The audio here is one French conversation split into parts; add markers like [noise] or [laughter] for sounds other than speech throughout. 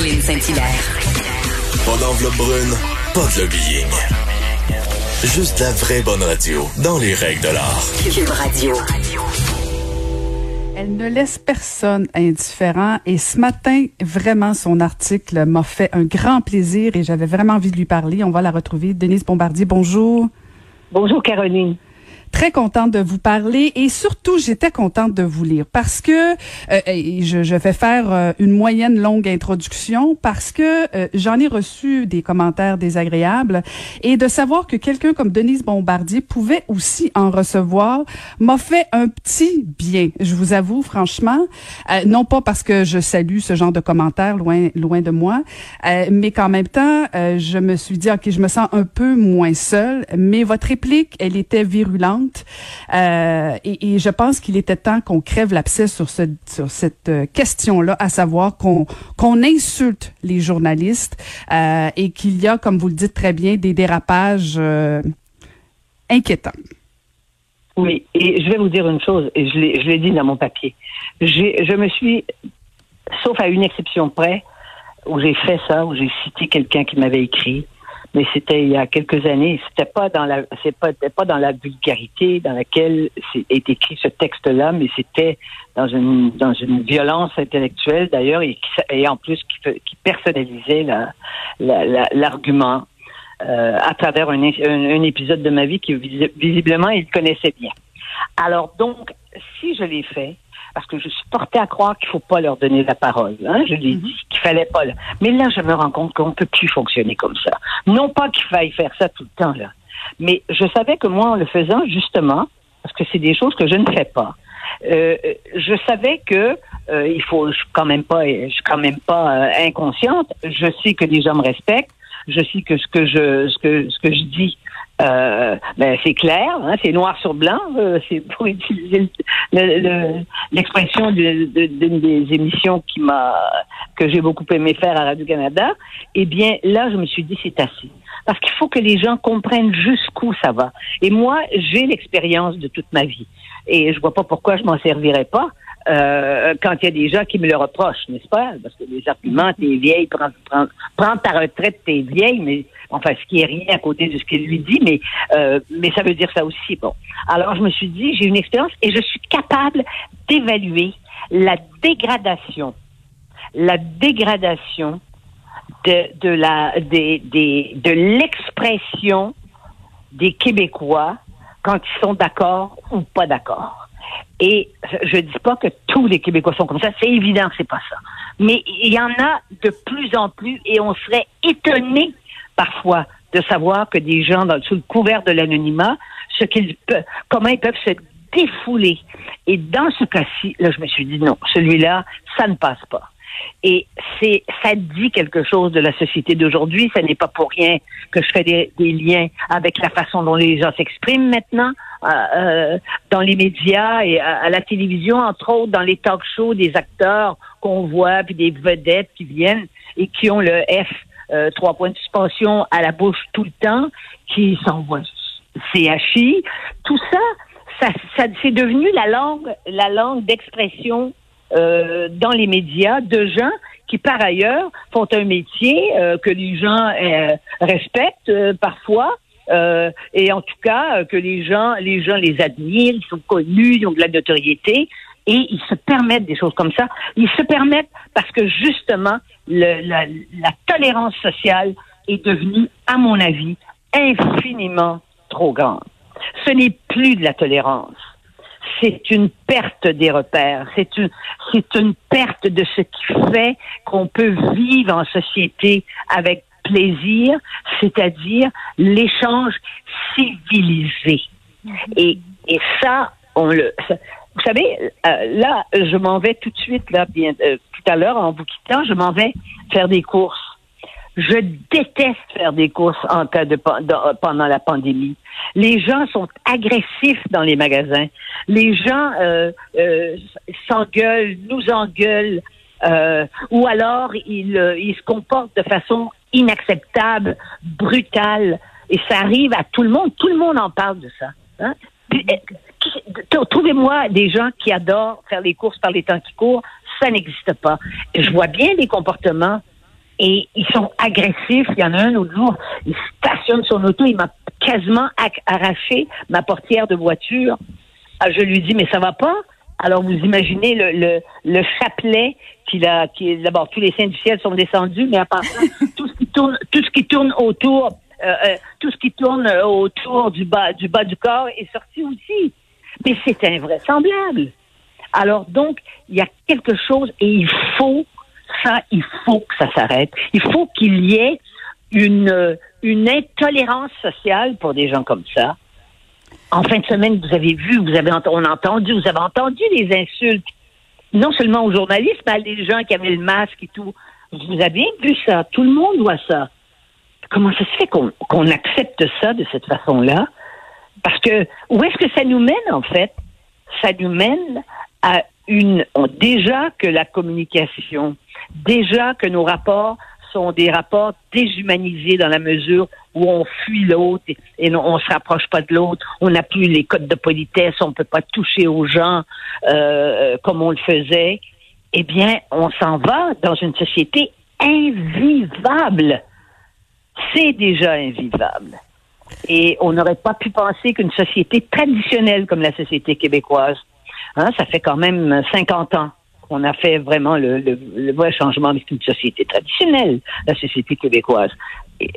Caroline Saint-Hilaire. Pas d'enveloppe brune, pas de lobbying. Juste la vraie bonne radio, dans les règles de l'art. Cube Radio. Elle ne laisse personne indifférent et ce matin, vraiment, son article m'a fait un grand plaisir et j'avais vraiment envie de lui parler. On va la retrouver. Denise Bombardier, bonjour. Bonjour Caroline très contente de vous parler et surtout j'étais contente de vous lire parce que euh, je, je, vais faire euh, une moyenne longue introduction parce que euh, j'en ai reçu des commentaires désagréables et de savoir que quelqu'un comme Denise Bombardier pouvait aussi en recevoir m'a fait un petit bien. Je vous avoue franchement, non pas parce que je salue ce genre de commentaires loin loin de moi, mais qu'en même temps je me suis dit ok je me sens un peu moins seule. Mais votre réplique elle était virulente euh, et, je pense qu'il était temps qu'on crève l'abcès sur, ce, sur cette euh, question-là, à savoir qu'on qu'on insulte les journalistes euh, et qu'il y a, comme vous le dites très bien, des dérapages inquiétants. Oui, et je vais vous dire une chose, et je l'ai dit dans mon papier. Je me suis, sauf à une exception près, où j'ai fait ça, où j'ai cité quelqu'un qui m'avait écrit, mais c'était il y a quelques années. C'était pas dans la, c'est pas, pas dans la vulgarité dans laquelle est écrit ce texte-là, mais c'était dans une dans une violence intellectuelle d'ailleurs et, et en plus qui, qui personnalisait l'argument la, euh, à travers un, un, épisode de ma vie que visiblement il connaissait bien. Alors donc, si je l'ai fait, parce que je suis portée à croire qu'il faut pas leur donner la parole. Hein? Je l'ai mhm. dit qu'il fallait pas. Mais là, je me rends compte qu'on peut plus fonctionner comme ça. Non pas qu'il faille faire ça tout le temps là, mais je savais que moi, en le faisant justement, parce que c'est des choses que je ne fais pas. Euh, je savais que euh, il faut, je suis quand même pas, je suis quand même pas euh, inconsciente. Je sais que les gens me respectent. Je sais que ce que je, ce que, ce que je dis euh, ben, c'est clair, hein, c'est noir sur blanc. Euh, c'est pour utiliser l'expression d'une des émissions qui m'a que j'ai beaucoup aimé faire à Radio Canada. Eh bien, là, je me suis dit c'est assez, parce qu'il faut que les gens comprennent jusqu'où ça va. Et moi, j'ai l'expérience de toute ma vie, et je vois pas pourquoi je m'en servirais pas. Euh, quand il y a des gens qui me le reprochent, n'est-ce pas? Parce que les arguments, t'es vieille, prends, prends, prends ta retraite, t'es vieille, mais enfin, ce qui est rien à côté de ce qu'il lui dit, mais, euh, mais ça veut dire ça aussi. Bon. Alors, je me suis dit, j'ai une expérience et je suis capable d'évaluer la dégradation, la dégradation de, de la, des, des, de l'expression des Québécois quand ils sont d'accord ou pas d'accord. Et je dis pas que tous les Québécois sont comme ça, c'est évident que c'est pas ça. Mais il y en a de plus en plus et on serait étonné parfois de savoir que des gens dans, sous le couvert de l'anonymat, ce qu'ils comment ils peuvent se défouler. Et dans ce cas-ci, là, je me suis dit non, celui-là, ça ne passe pas. Et c'est, ça dit quelque chose de la société d'aujourd'hui. Ce n'est pas pour rien que je fais des, liens avec la façon dont les gens s'expriment maintenant euh, euh, dans les médias et à, la télévision, entre autres dans les talk shows des acteurs qu'on voit puis des vedettes qui viennent et qui ont le F euh, trois points de suspension à la bouche tout le temps, qui s'envoient CHI. Tout ça, ça, ça c'est devenu la langue, la langue d'expression euh, dans les médias de gens qui, par ailleurs, font un métier euh, que les gens respectent parfois. et en tout cas que les gens les gens les admirent, ils sont connus, ils ont de la notoriété et ils se permettent des choses comme ça. Ils se permettent parce que justement, le, la, la tolérance sociale est devenue, à mon avis, infiniment trop grande. Ce n'est plus de la tolérance. C'est une perte des repères. C'est une, c'est une perte de ce qui fait qu'on peut vivre en société avec plaisir, c'est-à-dire l'échange civilisé. Et, et ça, on le, vous savez, euh, là, je m'en vais tout de suite, là, bien, euh, tout à l'heure, en vous quittant, je m'en vais faire des courses. Je déteste faire des courses en cas de pendant la pandémie. Les gens sont agressifs dans les magasins. Les gens euh, euh, s'engueulent, nous engueulent, euh, ou alors ils, euh, ils se comportent de façon inacceptable, brutale. Et ça arrive à tout le monde. Tout le monde en parle de ça. Hein? Euh, trouvez-moi des gens qui adorent faire les courses par les temps qui courent. Ça n'existe pas. Je vois bien les comportements et ils sont agressifs. Il y en a un autre jour, il stationne son auto, il m'a quasiment arraché ma portière de voiture. Ah, je lui dis, mais ça va pas? Alors, vous imaginez le, le, le chapelet qu'il a, qui d'abord, tous les saints du ciel sont descendus, mais à part ça, [laughs] tout ce qui tourne, tout ce qui tourne autour, euh, euh, tout ce qui tourne autour du bas, du bas du corps est sorti aussi. Mais c'est invraisemblable. Alors, donc, il y a quelque chose et il faut ça, il faut que ça s'arrête. Il faut qu'il y ait une, une intolérance sociale pour des gens comme ça. En fin de semaine, vous avez vu, vous avez on a entendu, vous avez entendu les insultes, non seulement aux journalistes, mais à des gens qui avaient le masque et tout. Vous avez vu ça? Tout le monde voit ça. Comment ça se fait qu'on accepte ça de cette façon-là? Parce que où est-ce que ça nous mène, en fait? Ça nous mène à une, déjà que la communication, déjà que nos rapports sont des rapports déshumanisés dans la mesure où on fuit l'autre et, on ne se rapproche pas de l'autre. On n'a plus les codes de politesse, on ne peut pas toucher aux gens euh, comme on le faisait. Eh bien, on s'en va dans une société invivable. C'est déjà invivable. Et on n'aurait pas pu penser qu'une société traditionnelle comme la société québécoise, hein, ça fait quand même 50 ans qu'on a fait vraiment le, le, vrai changement avec une société traditionnelle, la société québécoise. Et,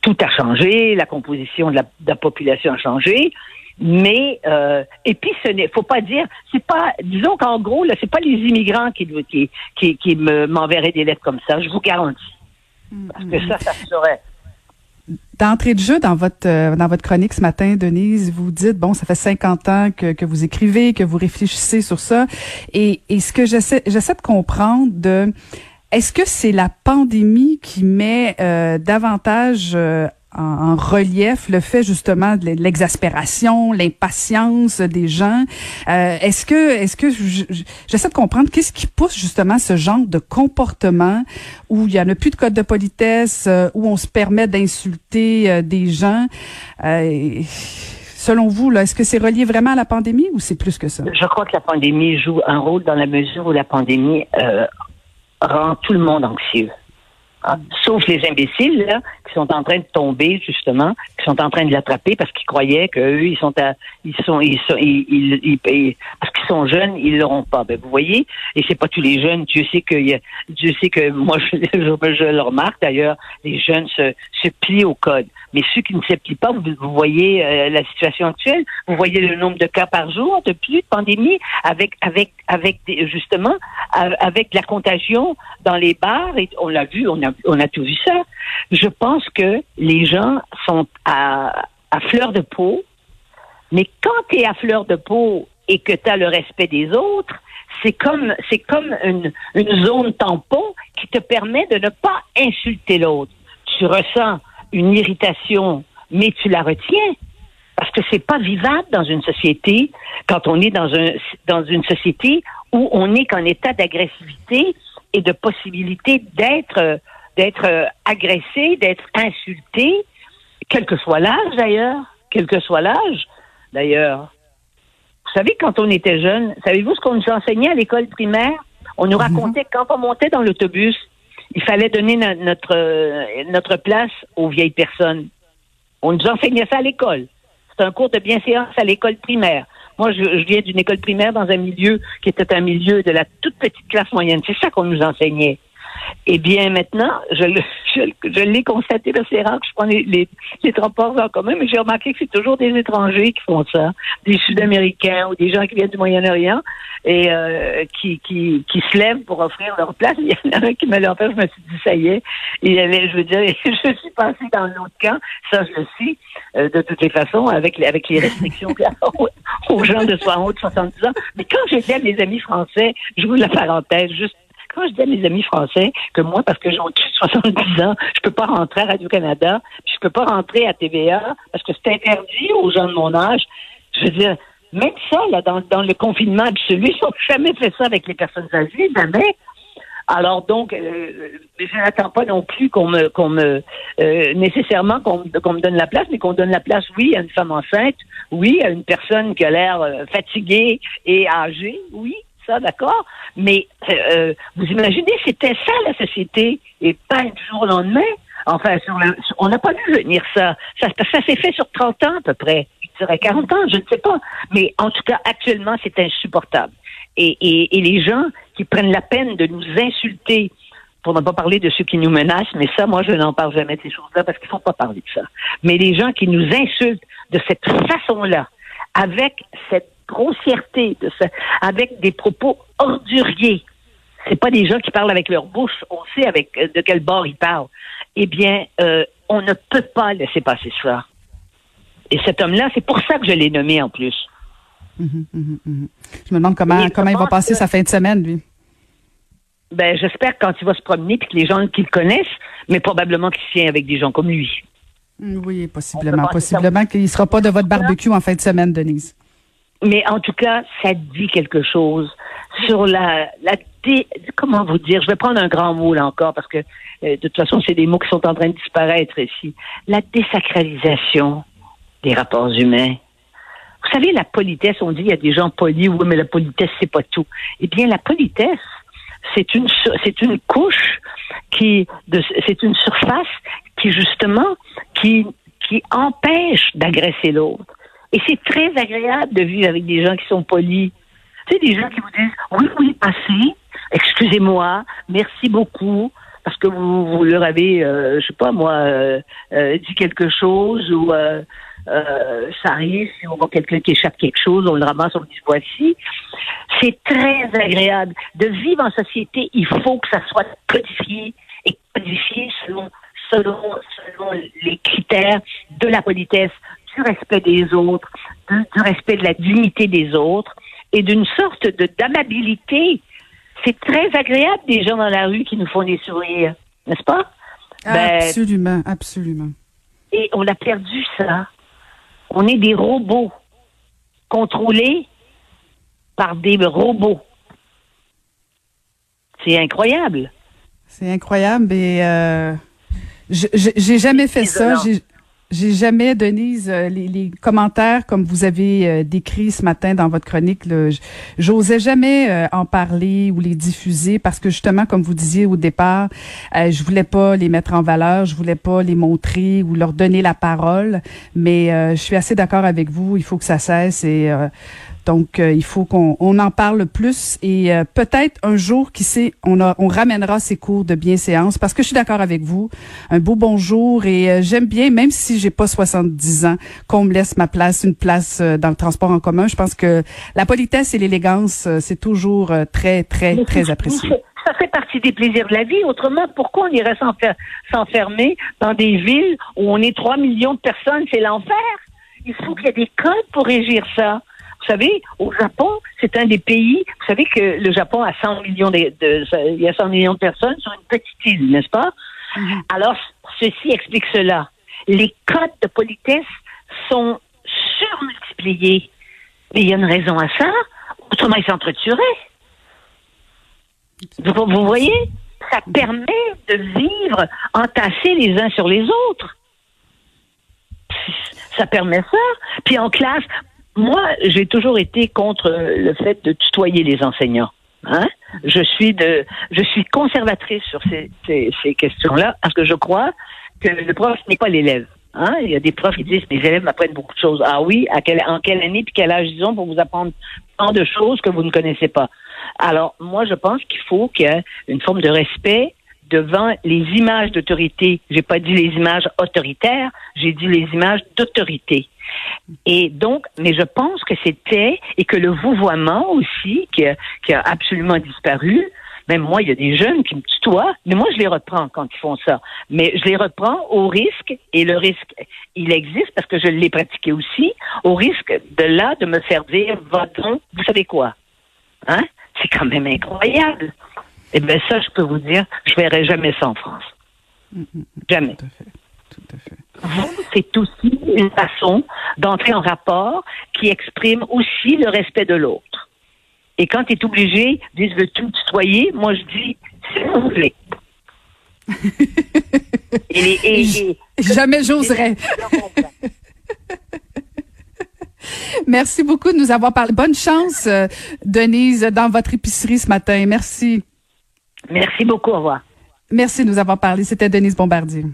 tout a changé, la composition de la, de la population a changé, mais euh, et puis ce n'est faut pas dire c'est pas disons qu'en gros là c'est pas les immigrants qui qui qui, qui m'enverraient des lettres comme ça je vous garantis parce que ça ça serait D'entrée de jeu, dans votre euh, dans votre chronique ce matin, Denise, vous dites bon, ça fait 50 ans que, que vous écrivez, que vous réfléchissez sur ça, et, et ce que j'essaie j'essaie de comprendre de est-ce que c'est la pandémie qui met euh, davantage euh, en, relief le fait justement de l'exaspération, l'impatience des gens. Euh, est-ce que, est-ce que j'essaie de comprendre qu'est-ce qui pousse justement ce genre de comportement où il y en a plus de code de politesse, euh, où on se permet d'insulter euh, des gens? Selon vous, est-ce que c'est relié vraiment à la pandémie ou c'est plus que ça? Je crois que la pandémie joue un rôle dans la mesure où la pandémie rend tout le monde anxieux. Ah, sauf les imbéciles là, qui sont en train de tomber justement, qui sont en train de l'attraper parce qu'ils croyaient qu'eux ils sont à, ils sont ils sont ils, ils, parce qu'ils sont jeunes ils l'auront pas. Ben vous voyez et c'est pas tous les jeunes. Dieu sait que Dieu sait que moi [laughs] je, je, le remarque d'ailleurs les jeunes se se plient au code. Mais ceux qui ne s'applient pas, vous, voyez euh, la situation actuelle, vous voyez le nombre de cas par jour de plus de pandémie avec avec avec des, justement avec la contagion dans les bars et on l'a vu, on a on a tout vu ça. Je pense que les gens sont à, à fleur de peau, mais quand tu es à fleur de peau et que tu as le respect des autres, c'est comme c'est comme une, une zone tampon qui te permet de ne pas insulter l'autre. Tu ressens une irritation, mais tu la retiens parce que c'est pas vivable dans une société quand on est dans un dans une société où on est qu'en état d'agressivité et de possibilité d'être d'être agressé, d'être insulté, quel que soit l'âge d'ailleurs, quel que soit l'âge d'ailleurs. Vous savez, quand on était jeune, savez-vous ce qu'on nous enseignait à l'école primaire? On nous mhm. racontait quand on montait dans l'autobus, il fallait donner notre, notre place aux vieilles personnes. On nous enseignait ça à l'école. C'est un cours de bienséance à l'école primaire. Moi, je viens d'une école primaire dans un milieu qui était un milieu de la toute petite classe moyenne. C'est ça qu'on nous enseignait. Eh bien, maintenant, je, le, [laughs] je, l'ai constaté, parce que c'est rare que je prends les, les, les transports en commun, mais j'ai remarqué que c'est toujours des étrangers qui font ça, des Sud-Américains ou des gens qui viennent du Moyen-Orient et euh, qui, qui, qui se lèvent pour offrir leur place. [laughs] Il y en a un qui me l'a offert, je me suis dit, ça y est, il je veux dire, [laughs] je suis passé dans l'autre camp, ça je le sais, euh, de toutes les façons, avec, les, avec les restrictions aux gens de 60 de 70 ans. Mais quand j'étais à mes amis français, je vous la parenthèse, juste quand je dis à mes amis français que moi, parce que j'ai 70 ans, je peux pas rentrer à Radio-Canada, je peux pas rentrer à TVA parce que c'est interdit aux gens de mon âge. Je veux dire, même ça, là, dans, dans le confinement absolu, ils n'ont jamais fait ça avec les personnes âgées, jamais. Alors donc, euh, je n'attends pas non plus qu'on me, me euh, nécessairement qu'on, qu'on me donne la place, mais qu'on donne la place, oui, à une femme enceinte, oui, à une personne qui a l'air euh, fatiguée et âgée, oui, d'accord? Mais vous imaginez, c'était ça la société, et pas du jour au lendemain. Enfin, on n'a pas vu venir ça. Ça, s'est fait sur 30 ans à peu près. Je dirais 40 ans, je ne sais pas. Mais en tout cas, actuellement, c'est insupportable. Et, et, et les gens qui prennent la peine de nous insulter, pour ne pas parler de ceux qui nous menacent, mais ça, moi, je n'en parle jamais de ces choses-là parce qu'il ne faut pas parler de ça. Mais les gens qui nous insultent de cette façon-là, avec cette grossièreté, de ce, avec des propos orduriers, c'est pas des gens qui parlent avec leur bouche, on sait avec euh, de quel bord ils parlent. Eh bien, euh, on ne peut pas laisser passer ça. Et cet homme-là, c'est pour ça que je l'ai nommé en plus. Mhm, mhm, mhm. Je me demande comment, comment il va passer sa fin de semaine, lui. Ben, j'espère quand il va se promener puis que les gens qui le connaissent, mais probablement qu'il tient avec des gens comme lui. Mm, oui, possiblement. Possiblement qu'il ne sera pas de votre barbecue en fin de semaine, Denise. Mais en tout cas, ça dit quelque chose sur la, la comment vous dire, je vais prendre un grand mot là encore parce que euh, de toute façon, c'est des mots qui sont en train de disparaître ici. La désacralisation des rapports humains. Vous savez, la politesse, on dit il y a des gens polis, oui, mais la politesse, c'est pas tout. Eh bien, la politesse, c'est une c'est une couche qui c'est une surface qui justement qui qui empêche d'agresser l'autre. Et c'est très agréable de vivre avec des gens qui sont polis. Tu sais, des gens qui vous disent oui, oui, passez, excusez-moi, merci beaucoup, parce que vous, vous leur avez, euh, je sais pas moi, euh, euh, dit quelque chose ou euh, ça arrive, si on voit quelqu'un qui échappe quelque chose, on le ramasse, on le dit voici. C'est très agréable. De vivre en société, il faut que ça soit codifié et codifié selon, selon, selon les critères de la politesse, du respect des autres, du respect de la dignité des autres et d'une sorte de d'amabilité. C'est très agréable des gens dans la rue qui nous font des sourires, n'est-ce pas? Ben, absolument, absolument. Et on a perdu ça. On est des robots contrôlés par des robots. C'est incroyable. C'est incroyable et euh, j'ai jamais fait ça. J'ai jamais, Denise, euh, les, les, commentaires comme vous avez euh, décrit ce matin dans votre chronique, j'osais jamais euh, en parler ou les diffuser parce que justement, comme vous disiez au départ, je voulais pas les mettre en valeur, je voulais pas les montrer ou leur donner la parole. Mais je suis assez d'accord avec vous, il faut que ça cesse et donc, euh, il faut qu'on on en parle plus et euh, peut-être un jour, qui sait, on, a, on ramènera ces cours de bienséance parce que je suis d'accord avec vous. Un beau bonjour et euh, j'aime bien, même si j'ai pas 70 ans, qu'on me laisse ma place, une place dans le transport en commun. Je pense que la politesse et l'élégance, c'est toujours très, très, très apprécié. Ça fait partie des plaisirs de la vie. Autrement, pourquoi on irait s'enfermer dans des villes où on est 3 millions de personnes? C'est l'enfer? Il faut qu'il y ait des codes pour régir ça. Vous savez, au Japon, c'est un des pays, vous savez que le Japon a 100 millions de, il y a 100 millions de personnes sur une petite île, n'est-ce pas? Mm-hmm. Alors, ceci explique cela. Les codes de politesse sont surmultipliés. Mais il y a une raison à ça. Autrement, ils s'entretueraient. Vous, vous voyez? Ça permet de vivre entassés les uns sur les autres. Ça permet ça. Puis en classe, moi, j'ai toujours été contre le fait de tutoyer les enseignants. Hein? Je suis de, je suis conservatrice sur ces, ces, questions-là parce que je crois que le prof n'est pas l'élève. Hein? Il y a des profs qui disent mes élèves m'apprennent beaucoup de choses. Ah oui, à quelle, en quelle année puis quel âge ils ont pour vous apprendre tant de choses que vous ne connaissez pas. Alors moi, je pense qu'il faut qu'il y ait une forme de respect devant les images d'autorité. J'ai pas dit les images autoritaires, j'ai dit les images d'autorité. Et donc, mais je pense que c'était, et que le vouvoiement aussi, qui a, qui a absolument disparu, même moi, il y a des jeunes qui me tutoient, mais moi, je les reprends quand ils font ça. Mais je les reprends au risque, et le risque, il existe parce que je l'ai pratiqué aussi, au risque de là, de me faire dire, va donc, vous savez quoi? Hein? C'est quand même incroyable. Eh bien, ça, je peux vous dire, je verrai jamais ça en France. Jamais. Tout à fait. Tout à fait. C'est aussi une façon d'entrer en rapport qui exprime aussi le respect de l'autre. Et quand tu es obligé, disent veux-tu tutoyer, moi je dis s'il vous plaît. [laughs] et les, et, et, Jamais j'oserais. [laughs] Merci beaucoup de nous avoir parlé. Bonne chance, euh, Denise, dans votre épicerie ce matin. Merci. Merci beaucoup. Au revoir. Merci de nous avoir parlé. C'était Denise Bombardier.